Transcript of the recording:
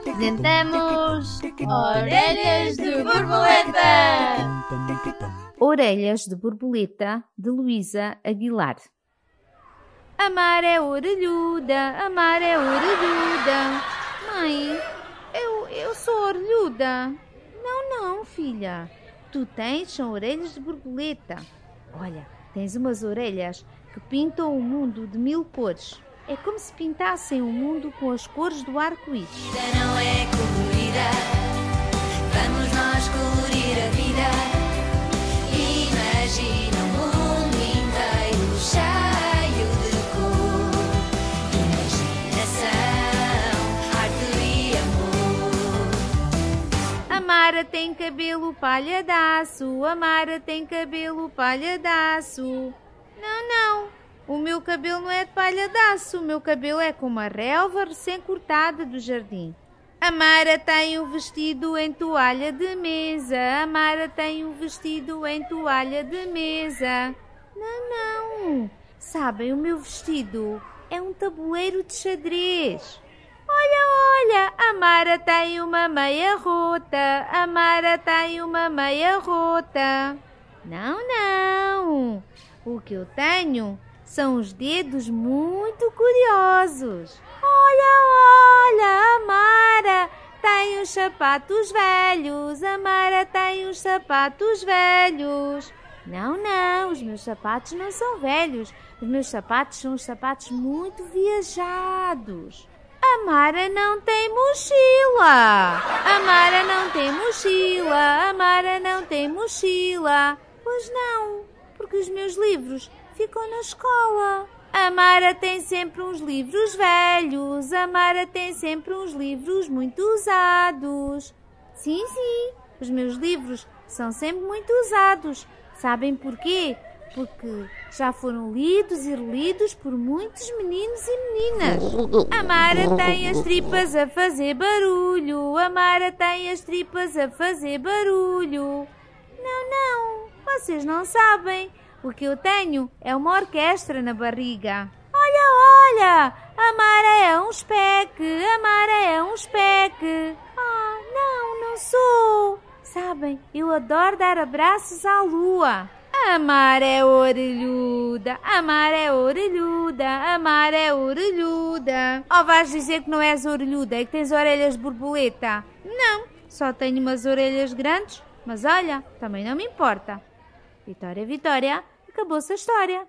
Apresentamos Orelhas de Borboleta! Orelhas de Borboleta, de Luísa Aguilar. Amar é orelhuda, amar é orelhuda. Mãe, eu, eu sou orelhuda. Não, não, filha. Tu tens são orelhas de borboleta. Olha, tens umas orelhas que pintam o mundo de mil cores. É como se pintassem o mundo com as cores do arco-íris. vida não é colorida. Vamos nós colorir a vida. Imagina um mundo inteiro cheio de cor. Imaginação, arte e amor. A Mara tem cabelo palhadaço, a Mara tem cabelo palhadaço. Não, não, o meu cabelo não é de palhadaço, o meu cabelo é como a relva recém-cortada do jardim. A Mara tem um vestido em toalha de mesa, a Mara tem um vestido em toalha de mesa. Não, não, sabem, o meu vestido é um tabuleiro de xadrez. Olha, olha, a Mara tem uma meia rota, a Mara tem uma meia rota. Não, não. O que eu tenho são os dedos muito curiosos. Olha, olha, a Mara tem os sapatos velhos, a Mara tem os sapatos velhos. Não, não, os meus sapatos não são velhos. Os meus sapatos são os sapatos muito viajados. A Mara não tem mochila. A Mara não tem mochila. A Mara não tem mochila. Pois não, porque os meus livros ficam na escola. A Mara tem sempre uns livros velhos. A Mara tem sempre uns livros muito usados. Sim, sim, os meus livros são sempre muito usados. Sabem porquê? Porque já foram lidos e relidos por muitos meninos e meninas. A Mara tem as tripas a fazer barulho. A Mara tem as tripas a fazer barulho. Não, não, vocês não sabem. O que eu tenho é uma orquestra na barriga. Olha, olha, a Mara é um espeque, a Mara é um espeque. Ah, não, não sou. Sabem, eu adoro dar abraços à lua. A Mara é orelhuda, a Mara é orelhuda, a Mara é orelhuda. Ou vais dizer que não és orelhuda, é que tens orelhas borboleta? Não, só tenho umas orelhas grandes, mas olha, também não me importa. Vitória, Vitória, acabou-se a história.